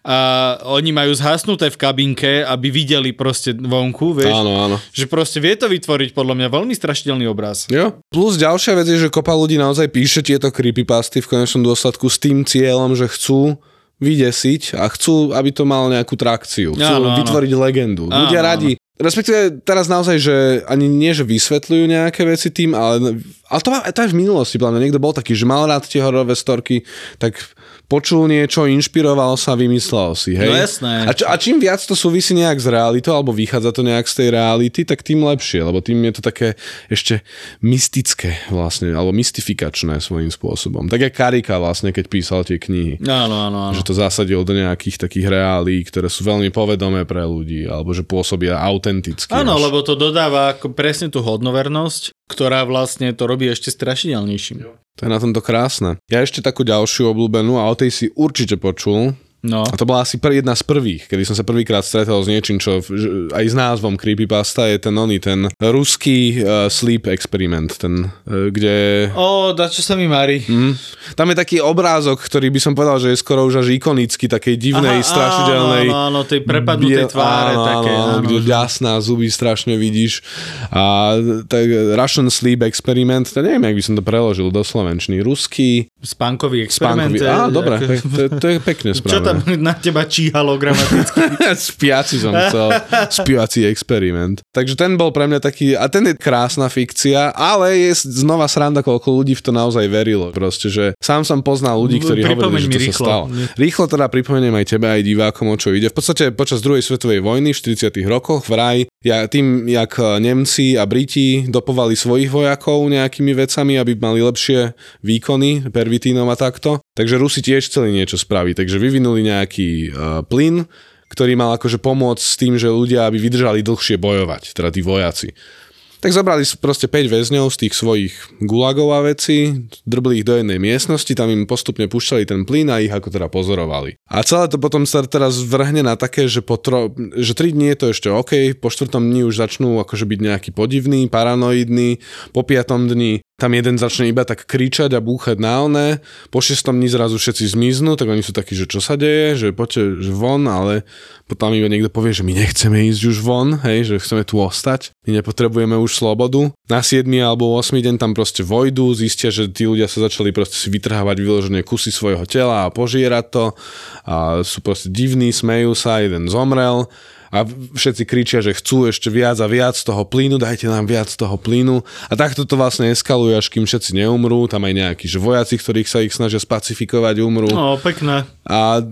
a oni majú zhasnuté v kabinke, aby videli proste vonku, vieš. Áno, áno. Že proste vie to vytvoriť podľa mňa veľmi strašidelný obraz. Jo. Plus ďalšia vec je, že kopa ľudí naozaj píše tieto creepypasty v konečnom dôsledku s tým cieľom, že chcú vydesiť a chcú, aby to malo nejakú trakciu. Chcú Áno, áno. vytvoriť legendu. Áno, Ľudia radi, respektíve teraz naozaj, že ani nie, že vysvetľujú nejaké veci tým, ale, ale to, má, to aj v minulosti, mňa. Niekto bol taký, že mal rád tie hororové storky, tak počul niečo, inšpiroval sa, vymyslel si, hej? No jasné. A, čo, a čím viac to súvisí nejak s realitou, alebo vychádza to nejak z tej reality, tak tým lepšie, lebo tým je to také ešte mystické vlastne, alebo mystifikačné svojím spôsobom. Tak jak Karika vlastne, keď písal tie knihy. Áno, áno, áno. Že to zasadil do nejakých takých reálí, ktoré sú veľmi povedomé pre ľudí, alebo že pôsobia autenticky. Áno, až. lebo to dodáva ako presne tú hodnovernosť, ktorá vlastne to robí ešte strašidelnejším. To je na tomto krásne. Ja ešte takú ďalšiu obľúbenú a o tej si určite počul. No. A to bola asi pr- jedna z prvých, kedy som sa prvýkrát stretol s niečím, čo v- aj s názvom Creepypasta je ten oný, ten ruský uh, sleep experiment, ten, uh, kde... Ó, da čo sa mi marí. Mm, tam je taký obrázok, ktorý by som povedal, že je skoro už až ikonický, takej divnej, strašidelnej... Áno, áno, tej prepadnutej biel- tváre. áno, také, áno, áno, kde že- ďasná, zuby strašne vidíš. A tak Russian Sleep Experiment, to neviem, jak by som to preložil do slovenčiny. Ruský, Spánkový experiment. spánkový... to je Á, dobre, to, to, to je pekne správne. Tam na teba číhalo gramaticky? Spiaci som chcel. Spiaci experiment. Takže ten bol pre mňa taký, a ten je krásna fikcia, ale je znova sranda, koľko ľudí v to naozaj verilo. Proste, že sám som poznal ľudí, ktorí Pripomeň hovorili, že to sa rýchlo. stalo. Rýchlo teda pripomeniem aj tebe, aj divákom, o čo ide. V podstate počas druhej svetovej vojny v 40 rokoch vraj, ja, tým, jak Nemci a Briti dopovali svojich vojakov nejakými vecami, aby mali lepšie výkony, pervitínom a takto. Takže Rusi tiež chceli niečo spraviť, takže vyvinuli nejaký uh, plyn, ktorý mal akože pomôcť s tým, že ľudia aby vydržali dlhšie bojovať, teda tí vojaci. Tak zobrali s- proste 5 väzňov z tých svojich gulagov a veci, drbli ich do jednej miestnosti, tam im postupne púšťali ten plyn a ich ako teda pozorovali. A celé to potom sa teraz vrhne na také, že, po tro, že 3 dní je to ešte OK, po štvrtom dni už začnú akože byť nejaký podivný, paranoidný, po piatom dni tam jeden začne iba tak kričať a búchať na oné, po šiestom dni zrazu všetci zmiznú, tak oni sú takí, že čo sa deje, že poďte von, ale potom iba niekto povie, že my nechceme ísť už von, hej, že chceme tu ostať, my nepotrebujeme už slobodu. Na 7. alebo 8. deň tam proste vojdu, zistia, že tí ľudia sa začali proste si vytrhávať vyložené kusy svojho tela a požierať to a sú proste divní, smejú sa, jeden zomrel a všetci kričia, že chcú ešte viac a viac toho plynu, dajte nám viac toho plynu. A takto to vlastne eskaluje, až kým všetci neumrú. Tam aj nejakí že vojaci, ktorých sa ich snažia spacifikovať, umrú. No, pekné. A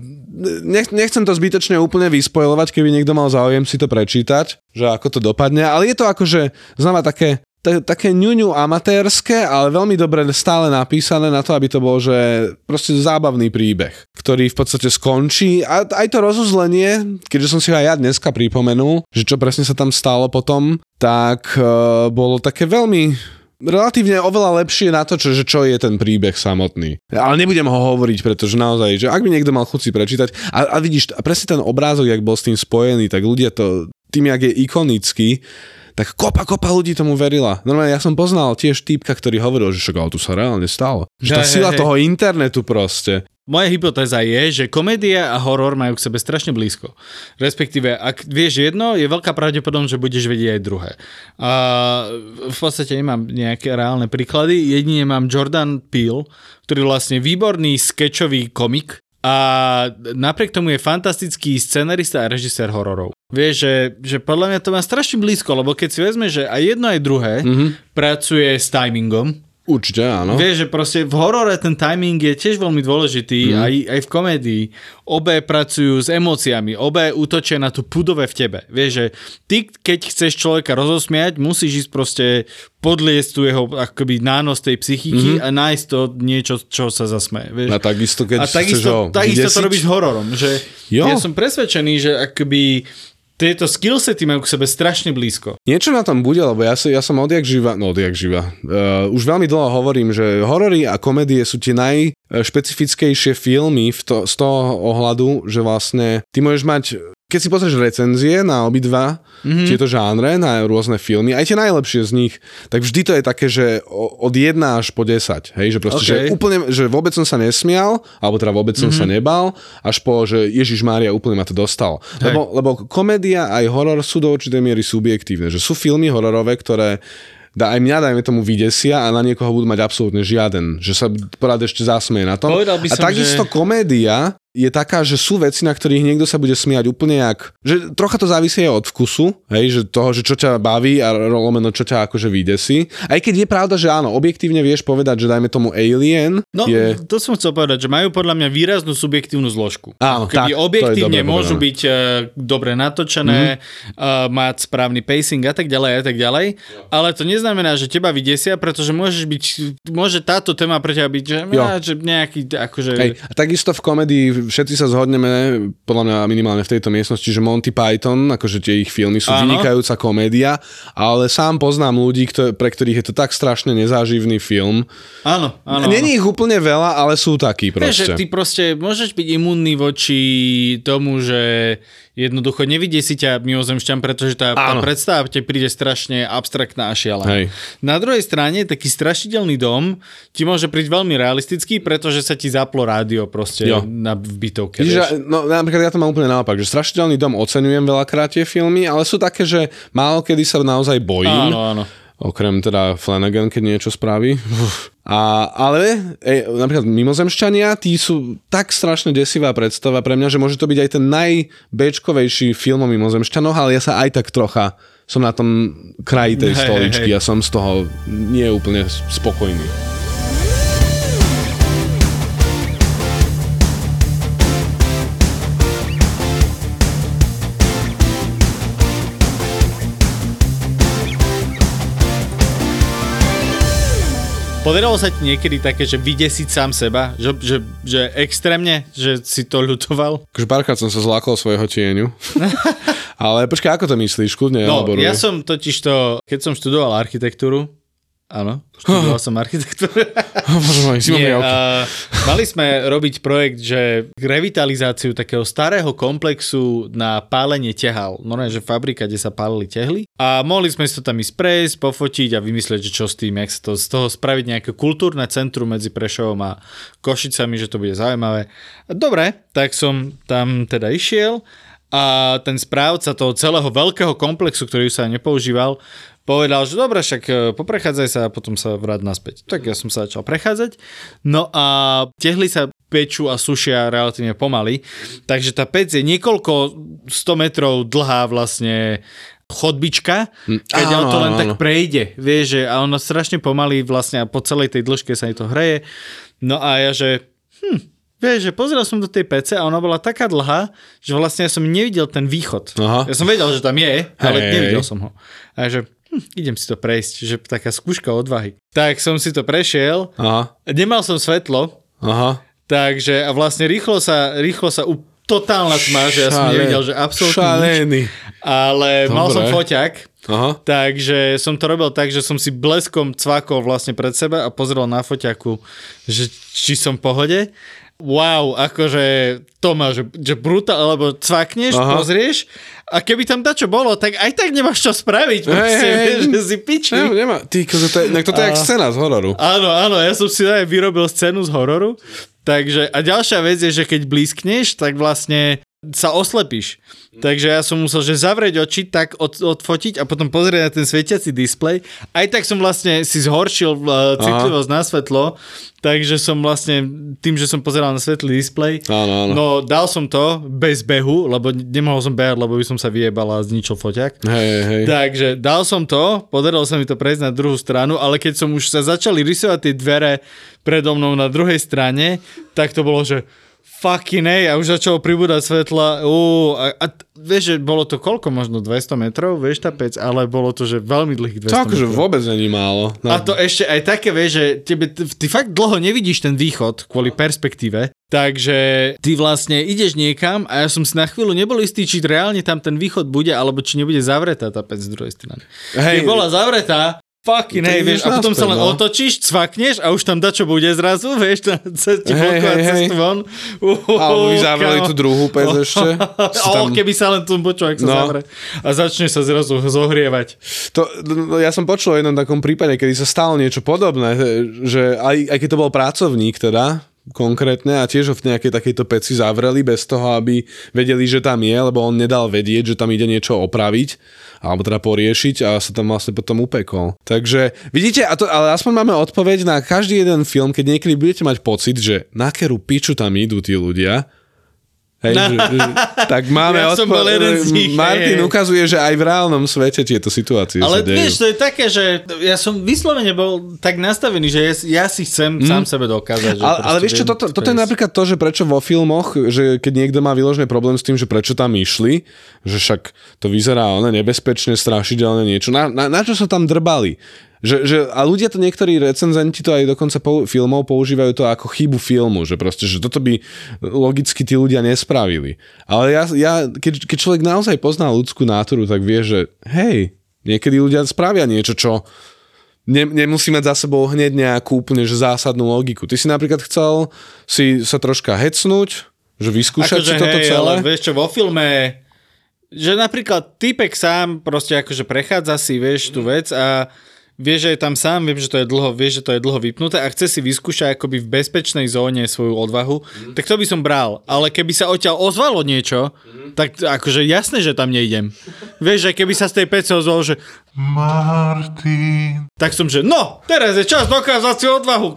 nech, nechcem to zbytočne úplne vyspojovať, keby niekto mal záujem si to prečítať, že ako to dopadne, ale je to akože znova také ta- také ňuňu amatérske, ale veľmi dobre stále napísané na to, aby to bol, že proste zábavný príbeh, ktorý v podstate skončí a aj to rozuzlenie, keďže som si ho aj ja dneska pripomenul, že čo presne sa tam stalo potom, tak uh, bolo také veľmi relatívne oveľa lepšie na to, čo, že čo je ten príbeh samotný. Ale nebudem ho hovoriť, pretože naozaj, že ak by niekto mal chuť si prečítať, a, a vidíš, presne ten obrázok, jak bol s tým spojený, tak ľudia to, tým, jak je ikonický, tak kopa, kopa ľudí tomu verila. Normálne ja som poznal tiež týpka, ktorý hovoril, že však tu sa reálne stalo. Že tá Hej, sila hej, hej. toho internetu proste. Moja hypotéza je, že komédia a horor majú k sebe strašne blízko. Respektíve, ak vieš jedno, je veľká pravdepodobnosť, že budeš vedieť aj druhé. A v podstate nemám nejaké reálne príklady, jedine mám Jordan Peele, ktorý je vlastne výborný skečový komik a napriek tomu je fantastický scenarista a režisér hororov. Vieš, že, že podľa mňa to má strašne blízko, lebo keď si vezme, že aj jedno aj druhé mm-hmm. pracuje s timingom, Určite áno. Vieš, že proste v horore ten timing je tiež veľmi dôležitý, mm. aj, aj v komédii. Obe pracujú s emóciami, obe útočia na tú pudové v tebe. Vieš, že ty, keď chceš človeka rozosmiať, musíš ísť proste podliesť tu jeho akoby nános tej psychiky mm. a nájsť to niečo, čo sa zasmeje. Vieš. A takisto, keď a chceš ho takisto, takisto to robíš hororom. Že Jo. ja som presvedčený, že akoby tieto skillsety majú k sebe strašne blízko. Niečo na tom bude, lebo ja, si, ja som odjak živa, no odjak živa. Uh, už veľmi dlho hovorím, že horory a komédie sú tie najšpecifickejšie filmy v to, z toho ohľadu, že vlastne ty môžeš mať keď si pozrieš recenzie na obidva mm-hmm. tieto žánre, na rôzne filmy, aj tie najlepšie z nich, tak vždy to je také, že od 1 až po 10, hej, že proste, Okay. že úplne, že vôbec som sa nesmial, alebo teda vôbec som mm-hmm. sa nebal, až po, že Ježiš Mária úplne ma to dostal. Lebo, lebo komédia aj horor sú do určitej miery subjektívne, že sú filmy hororové, ktoré da, aj mňa, dajme tomu, vydesia a na niekoho budú mať absolútne žiaden, že sa porad ešte zasmeje na tom. Povedal by a som, takisto že- komédia je taká, že sú veci, na ktorých niekto sa bude smiať úplne jak... Že trocha to závisí aj od vkusu, hej, že toho, že čo ťa baví a lomeno čo ťa akože vydesí. Aj keď je pravda, že áno, objektívne vieš povedať, že dajme tomu Alien No, je... to som chcel povedať, že majú podľa mňa výraznú subjektívnu zložku. Áno, tak, Keby je objektívne dobre môžu byť uh, dobre natočené, mm-hmm. uh, mať správny pacing a tak ďalej a tak ďalej, ale to neznamená, že teba vydesia, pretože môžeš byť, môže táto téma pre teba byť, že, á, že nejaký, akože... Hej, a takisto v komedii všetci sa zhodneme, podľa mňa minimálne v tejto miestnosti, že Monty Python, akože tie ich filmy sú Áno. vynikajúca komédia, ale sám poznám ľudí, kto, pre ktorých je to tak strašne nezáživný film. Áno, áno. Není ich úplne veľa, ale sú takí Vieš, že proste. ty proste môžeš byť imunný voči tomu, že jednoducho nevidie si ťa mimozemšťan, pretože tá, tá predstava ti príde strašne abstraktná a šialená. Hej. Na druhej strane, taký strašidelný dom ti môže prísť veľmi realistický, pretože sa ti zaplo rádio proste Jo. na v bytovke. Že, no, napríklad ja to mám úplne naopak, že Strašidelný dom oceňujem veľakrát tie filmy, ale sú také, že málo kedy sa naozaj bojím. Áno, áno. Okrem teda Flanagan, keď niečo spraví. A, ale e, napríklad mimozemšťania, tí sú tak strašne desivá predstava pre mňa, že môže to byť aj ten najbečkovejší film o mimozemšťanoch, ale ja sa aj tak trocha som na tom kraji tej stoličky hej. a som z toho nie úplne spokojný. Podarilo sa ti niekedy také, že vydesiť sám seba? Že, že, že extrémne? Že si to ľutoval? Akože párkrát som sa zlákol svojho tieňu. Ale počkaj, ako to myslíš? Kľudne No, elaboruj. ja som totiž to, keď som študoval architektúru, áno, študoval som architektúru. Môj, si Nie, uh, mali sme robiť projekt, že revitalizáciu takého starého komplexu na pálenie tehal. Normálne, že fabrika, kde sa pálili tehly. A mohli sme si to tam ísť prejsť, pofotiť a vymyslieť, že čo s tým, jak sa to, z toho spraviť nejaké kultúrne centrum medzi Prešovom a Košicami, že to bude zaujímavé. Dobre, tak som tam teda išiel a ten správca toho celého veľkého komplexu, ktorý sa nepoužíval, povedal, že dobre, však e, poprechádzaj sa a potom sa vráť naspäť. Tak ja som sa začal prechádzať. No a tehly sa pečú a sušia relatívne pomaly, takže tá pec je niekoľko 100 metrov dlhá vlastne chodbička, keď áno, to len áno, tak prejde, vieš, že a ono strašne pomaly vlastne a po celej tej dĺžke sa jej to hreje. No a ja, že hm, Vieš, že pozrel som do tej pece a ona bola taká dlhá, že vlastne ja som nevidel ten východ. Aha. Ja som vedel, že tam je, ale Hej. nevidel som ho. A že hm, idem si to prejsť, že taká skúška odvahy. Tak som si to prešiel, Aha, nemal som svetlo, aha. takže a vlastne rýchlo sa, rýchlo sa u, totálna tma, že ja som nevidel, že absolútne nič, ale mal som Dobre. foťák, Aha. Takže som to robil tak, že som si bleskom cvakol vlastne pred seba a pozrel na foťaku, že či som v pohode. Wow, akože to má, že, že brutál, alebo cvakneš. Aha. pozrieš a keby tam dačo bolo, tak aj tak nemáš čo spraviť, proste, hej, hej. vieš, že si piči. Nemá, nemá. Ty, to je, toto je jak scéna z hororu. Áno, áno, ja som si aj vyrobil scénu z hororu. Takže, a ďalšia vec je, že keď blízkneš, tak vlastne sa oslepíš. Takže ja som musel, že zavrieť oči, tak od, odfotiť a potom pozrieť na ten svietiaci displej. Aj tak som vlastne si zhoršil uh, citlivosť na svetlo, takže som vlastne tým, že som pozeral na svetlý displej, Áno, áno. no dal som to bez behu, lebo nemohol som behať, lebo by som sa vyjebal a zničil foťák. Hej, hej, hej. Takže dal som to, podarilo sa mi to prejsť na druhú stranu, ale keď som už sa začali rysovať tie dvere predo mnou na druhej strane, tak to bolo, že fucking hej, a už začalo pribúdať svetla, ú, a, a vieš, že bolo to koľko, možno 200 metrov, vieš tá pec, ale bolo to, že veľmi dlhých 200 To akože metrov. vôbec není málo. No. A to ešte aj také, vieš, že tebe, ty, ty fakt dlho nevidíš ten východ kvôli perspektíve, takže ty vlastne ideš niekam a ja som si na chvíľu nebol istý, či reálne tam ten východ bude, alebo či nebude zavretá tá pec z druhej strany. Hej. Keď bola zavretá, fucking hej, vieš, a potom sa naspäť, len no. otočíš, cvakneš a už tam dačo bude zrazu, vieš, ceste Hej, blokovať hej, hej. cestu von. Uhu, Alebo by zavreli tú druhú pec ešte. O, tam- keby sa len tu počul, ak sa No. zavre. A začne sa zrazu zohrievať. To, no, ja som počul o jednom takom prípade, kedy sa stalo niečo podobné, že aj, aj keď to bol pracovník teda, konkrétne a tiež ho v nejakej takejto peci zavreli bez toho, aby vedeli, že tam je, lebo on nedal vedieť, že tam ide niečo opraviť alebo teda poriešiť a sa tam vlastne potom upekol. Takže vidíte, a to, ale aspoň máme odpoveď na každý jeden film, keď niekedy budete mať pocit, že na kerú piču tam idú tí ľudia, Hej, že, že, tak máme Ja bol jeden z nich, Martin hej, ukazuje, že aj v reálnom svete tieto situácie Ale sa dejú. vieš, to je také, že ja som vyslovene bol tak nastavený, že ja, ja si chcem sám sebe dokázať. Že Ale, ale vieš čo, toto, toto je napríklad to, že prečo vo filmoch, že keď niekto má vyložený problém s tým, že prečo tam išli, že však to vyzerá ono nebezpečne, strašidelné niečo, na, na, na čo sa tam drbali? Že, že, a ľudia to, niektorí recenzenti to aj dokonca pou, filmov používajú to ako chybu filmu, že proste, že toto by logicky tí ľudia nespravili. Ale ja, ja keď, keď človek naozaj pozná ľudskú náturu, tak vie, že hej, niekedy ľudia spravia niečo, čo ne, nemusí mať za sebou hneď nejakú úplne že zásadnú logiku. Ty si napríklad chcel si sa troška hecnúť, že vyskúšať si toto hej, celé? Ale vieš čo, vo filme, že napríklad typek sám proste akože prechádza si, vieš, tú vec a vie, že je tam sám, viem, že to je dlho, vie, že to je dlho vypnuté a chce si vyskúšať akoby v bezpečnej zóne svoju odvahu, tak to by som bral. Ale keby sa odtiaľ ozvalo niečo, tak akože jasné, že tam nejdem. Vieš, že keby sa z tej pece ozvalo, že Martin. tak som, že no, teraz je čas dokázať si odvahu.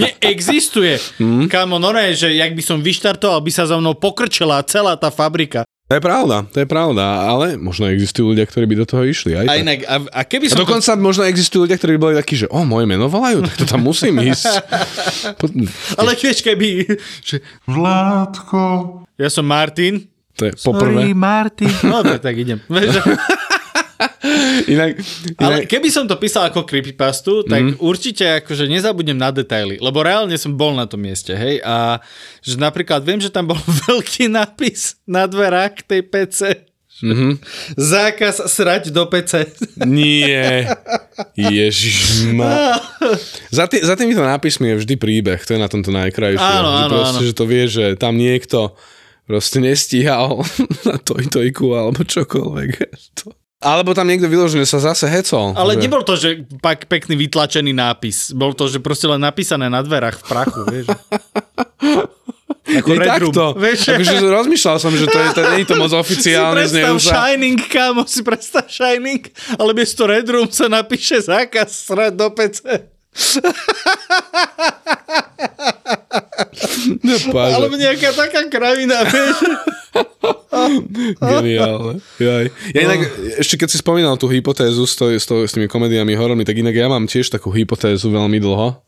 Neexistuje. Mm. Kamo, no ne, že jak by som vyštartoval, by sa za mnou pokrčila celá tá fabrika. To je pravda, to je pravda, ale možno existujú ľudia, ktorí by do toho išli. Aj A inak, a, a keby A som... dokonca možno existujú ľudia, ktorí by boli takí, že o, moje meno volajú, tak to tam musím ísť. Po- Ale vieš, keby... Že, Vládko. ja som Martin. To je poprvé. Martin. No, tak, tak idem. Že- Inak, Ale inak, keby som to písal ako creepypastu, tak mm. určite akože nezabudnem na detaily, lebo reálne som bol na tom mieste, hej, a že napríklad viem, že tam bol veľký nápis na dverách tej PC. Mhm. Zákaz srať do PC. nie. Ježiš za, tý, za týmito nápismi je vždy príbeh, to je na tomto najkrajšie. Áno, že áno, proste, áno. že to vie, že tam niekto proste nestíhal na tojtojku alebo čokoľvek. To. Alebo tam niekto vyložené sa zase hecol. Ale že... nebol to, že pak pekný vytlačený nápis. Bol to, že proste len napísané na dverách v prachu, vieš. Ako Je takto. vieš. Akože rozmýšľal som, že to je, to, nie je to moc oficiálne si predstav. Shining, kámo, si predstav Shining, ale miesto Red Room sa napíše zákaz srať do PC. Nepáže. Alebo nejaká taká kravina, vieš. Geniálne. Jaj. Ja inak, ešte keď si spomínal tú hypotézu s, to, s, to, s tými komediami horormi, tak inak ja mám tiež takú hypotézu veľmi dlho,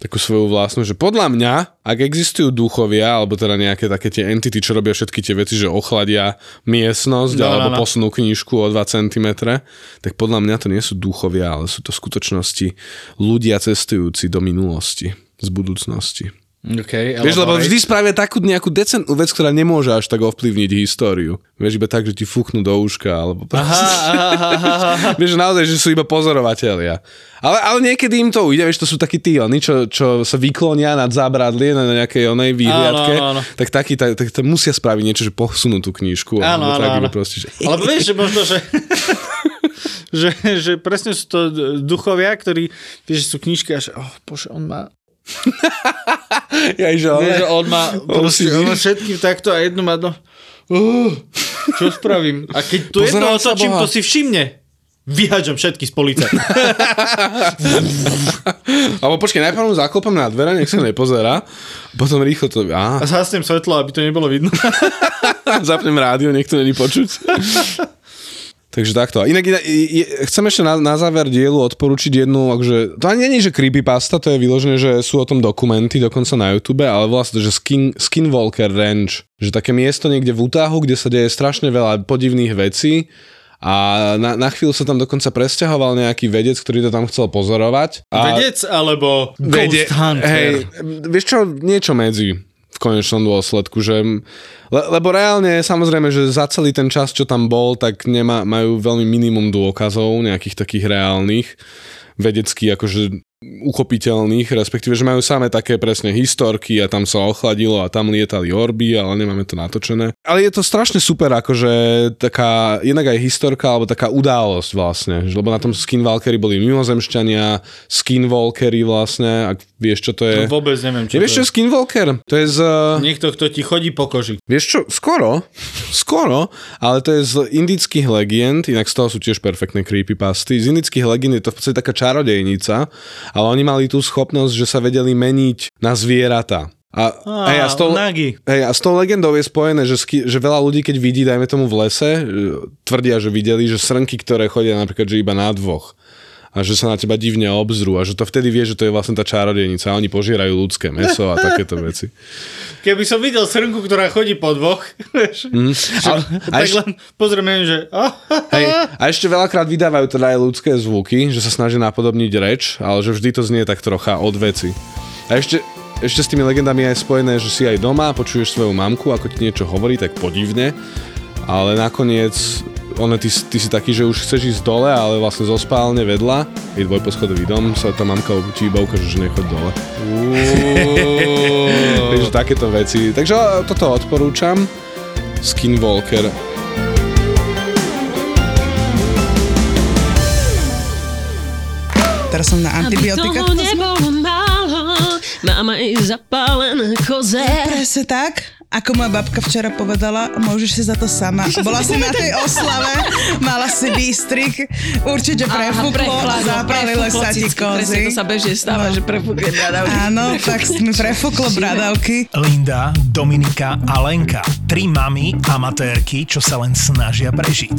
takú svoju vlastnú, že podľa mňa, ak existujú duchovia, alebo teda nejaké také tie entity, čo robia všetky tie veci, že ochladia miestnosť, No, no, alebo no. posunú knižku o 2 cm, tak podľa mňa to nie sú duchovia, ale sú to v skutočnosti ľudia cestujúci do minulosti, z budúcnosti. Okay, Vieš, lebo vždy spravia takú nejakú decentnú vec, ktorá nemôže až tak ovplyvniť históriu. Vieš, iba tak, že ti fúknú do uška, alebo Aha, aha, aha, aha. Vieš, že naozaj, že sú iba pozorovatelia. Ale, ale niekedy im to ujde, vieš, to sú takí tí, oni, čo, čo sa vyklonia nad zábradlie na nejakej onej výhliadke, Áno, áno, áno. tak takí, tak, tak, tak musia spraviť niečo, že posunú tú knižku. Áno, áno, tak, áno. Proste, že... Alebo vieš, že možno, že... že, že presne sú to duchovia, ktorí, vieš, sú knižky a že, oh, bože, on má, Ja, že, vieš, ale... on má, proste, on má všetkým takto a jednu má do... Uh, čo spravím? A keď tu jedno otočím, to si všimne. Vyhaďam všetky z police. Alebo počkej, najprv mu zaklopám na dvere, nech sa nepozerá, potom rýchlo to... Á, A zhasnem svetlo, aby to nebolo vidno. zapnem rádio, nech to není počuť. Takže takto. Inak, inak je, chcem ešte na, na záver dielu odporučiť jednu, akože, to ani je, že creepypasta, to je vyložené, že sú o tom dokumenty dokonca na YouTube, ale vlastne, že Skin, Skinwalker Ranch, že také miesto niekde v Utahu, kde sa deje strašne veľa podivných vecí a na, na chvíľu sa tam dokonca presťahoval nejaký vedec, ktorý to tam chcel pozorovať. A Vedec alebo Vede- Ghost Hunter. Hej, vieš čo, niečo medzi v konečnom dôsledku, že le, lebo reálne samozrejme, že za celý ten čas, čo tam bol, tak nemá, majú veľmi minimum dôkazov, nejakých takých reálnych, vedecky akože uchopiteľných, respektíve, že majú samé také presne historky a tam sa ochladilo a tam lietali orby, ale nemáme to natočené. Ale je to strašne super, akože taká, jednak aj historka, alebo taká událosť vlastne, že- lebo na tom Skinwalkeri boli mimozemšťania, Skinwalkeri vlastne, ak vieš, čo to je. Vôbec neviem, čo Nevieš, čo to je Skinwalker? To je z... Niekto, kto ti chodí po koži. Vieš čo, skoro, skoro, ale to je z indických legend, inak z toho sú tiež perfektné creepypasty. Z indických legend je to v podstate taká čarodejnica, ale oni mali tú schopnosť, že sa vedeli meniť na zvieratá. A, Á, hej, a, s tou, nagi. hej, a s tou legendou je spojené, že, ski, že veľa ľudí, keď vidí, dajme tomu v lese, e, tvrdia, že videli, že srnky, ktoré chodia napríklad, že iba na dvoch a že sa na teba divne obzrú a že to vtedy vie, že to je vlastne tá čarodejnica a oni požierajú ľudské meso a takéto veci. Keby som videl srnku, ktorá chodí po dvoch, Mm. A, a, tak ešte, len pozriem, že... hej, a ešte veľakrát vydávajú teda aj ľudské zvuky, že sa snažia napodobniť reč, ale že vždy to znie tak trocha od veci. A ešte, ešte s tými legendami je spojené, že si aj doma, počuješ svoju mamku, ako ti niečo hovorí, tak podivne, ale nakoniec one, ty, ty si taký, že už chceš ísť dole, ale vlastne zo spálne vedľa, je dvojposchodový dom, sa tá mamka ti iba ukáže, že nechod dole. Takže takéto veci. Takže toto odporúčam. Skinwalker. Teraz som na Aby antibiotika. toho nebolo málo, máme i zapálené koze. Presne tak. Ako moja babka včera povedala, môžeš si za to sama. Bola si na tej oslave, mala si výstrik, určite prefúklo a zapálilo sa ti kozy. to sa bežne stáva, že prefúkne bradavky. Áno, tak mi prefúklo bradavky. Linda, Dominika a Lenka. Tri mamy amatérky, čo sa len snažia prežiť.